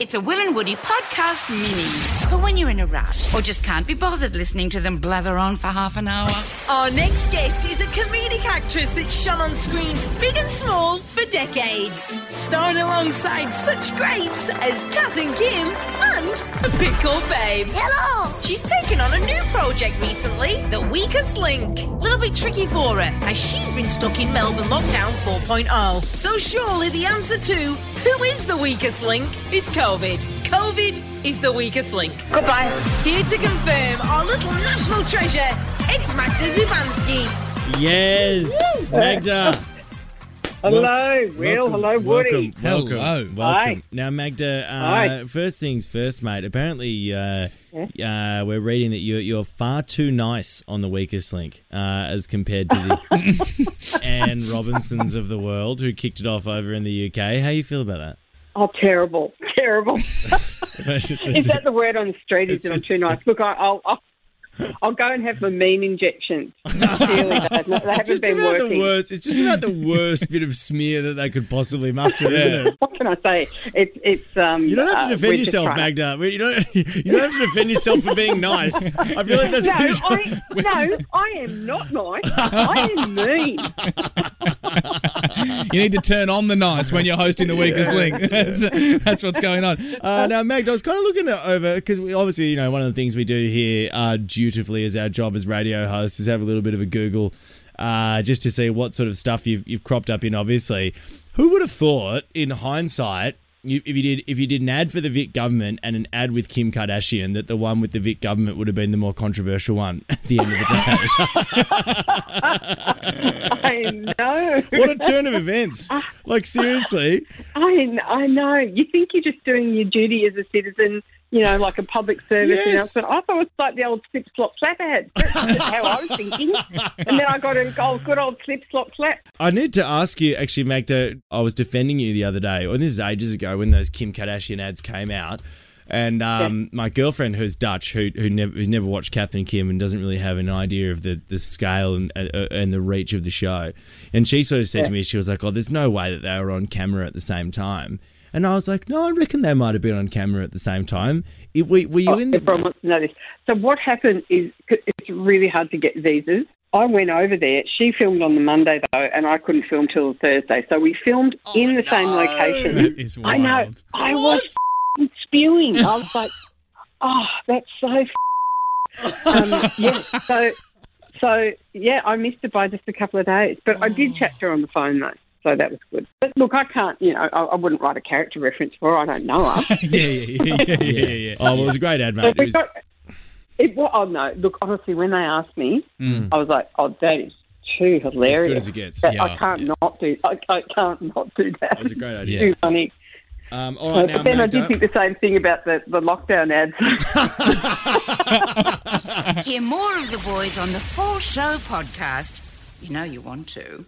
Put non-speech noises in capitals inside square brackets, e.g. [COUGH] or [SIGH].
It's a Will and Woody podcast mini for when you're in a rush or just can't be bothered listening to them blather on for half an hour. Our next guest is a comedic actress that's shone on screens big and small for decades, starring alongside such greats as Kath and Kim and a Pickle Babe. Hello! She's taken on a new project recently, The Weakest Link. A little bit tricky for her, as she's been stuck in Melbourne Lockdown 4.0. So surely the answer to who is the weakest link is COVID. COVID COVID is the weakest link. Goodbye. Here to confirm our little national treasure, it's Magda Szubanski. Yes, Magda. [LAUGHS] Hello, Will. Hello, Woody. Welcome, welcome, Hello. welcome. Hi. Now, Magda. Uh, Hi. First things first, mate. Apparently, uh, uh, we're reading that you're you're far too nice on the weakest link uh, as compared to the [LAUGHS] Anne Robinsons of the world who kicked it off over in the UK. How you feel about that? Oh, terrible, terrible. [LAUGHS] Is that the word on the street? Is it I'm too nice? Look, I, I'll, I'll, I'll go and have my mean injections. [LAUGHS] Really, they, they haven't just been about the working. worst. It's just about the worst bit of smear that they could possibly muster, isn't it? [LAUGHS] What can I say? It's it's um. You don't have uh, to defend we're yourself, Magda. You don't. You don't have to defend yourself for being nice. I feel like that's No, I, no, I am not nice. I am mean. You need to turn on the nice when you're hosting the weakest link. [LAUGHS] That's, that's what's going on. Uh, now, Magda, I was kind of looking over because we obviously, you know, one of the things we do here uh, dutifully as our job as radio hosts is have a little bit of a Google uh, just to see what sort of stuff you've, you've cropped up in. Obviously, who would have thought, in hindsight, you, if you did if you did an ad for the Vic government and an ad with Kim Kardashian, that the one with the Vic government would have been the more controversial one [LAUGHS] at the end of the day. [LAUGHS] I know. what a turn of events! Like seriously, I, I know. You think you're just doing your duty as a citizen, you know, like a public service Yes. announcement. I thought it was like the old slip, slop, slap ad. That's [LAUGHS] how I was thinking. And then I got a oh, good old slip, slop, slap. I need to ask you, actually, Magda. I was defending you the other day, and this is ages ago when those Kim Kardashian ads came out. And um, my girlfriend, who's Dutch, who who never who's never watched Kath and Kim and doesn't really have an idea of the, the scale and uh, and the reach of the show, and she sort of said to me, she was like, "Oh, there's no way that they were on camera at the same time." And I was like, "No, I reckon they might have been on camera at the same time." It, were, were you Oh, in the? everyone wants to know this. So what happened is it's really hard to get visas. I went over there. She filmed on the Monday though, and I couldn't film till Thursday. So we filmed in the same location. That is I know. wild. I was f***ing spewing. [LAUGHS] I was like, oh, that's so. F-. Um, yeah. So, so yeah, I missed it by just a couple of days, but I did chat to her on the phone though, so that was good. But look, I can't. You know, I, I wouldn't write a character reference for her. I don't know her. [LAUGHS] yeah, yeah, yeah, yeah, yeah, yeah. Oh, well, it was a great ad, mate. It was- got, it, well, oh no, look, honestly, when they asked me, I was like, oh, that is too hilarious. as good as it gets. Yeah, I can't not do. I, I can't not do that. It was a great [LAUGHS] idea. Too funny. Um, all So, now, but then I Magda. did think the same thing about the, the lockdown ads. [LAUGHS] Hear more of the boys on the Full Show podcast. You know you want to.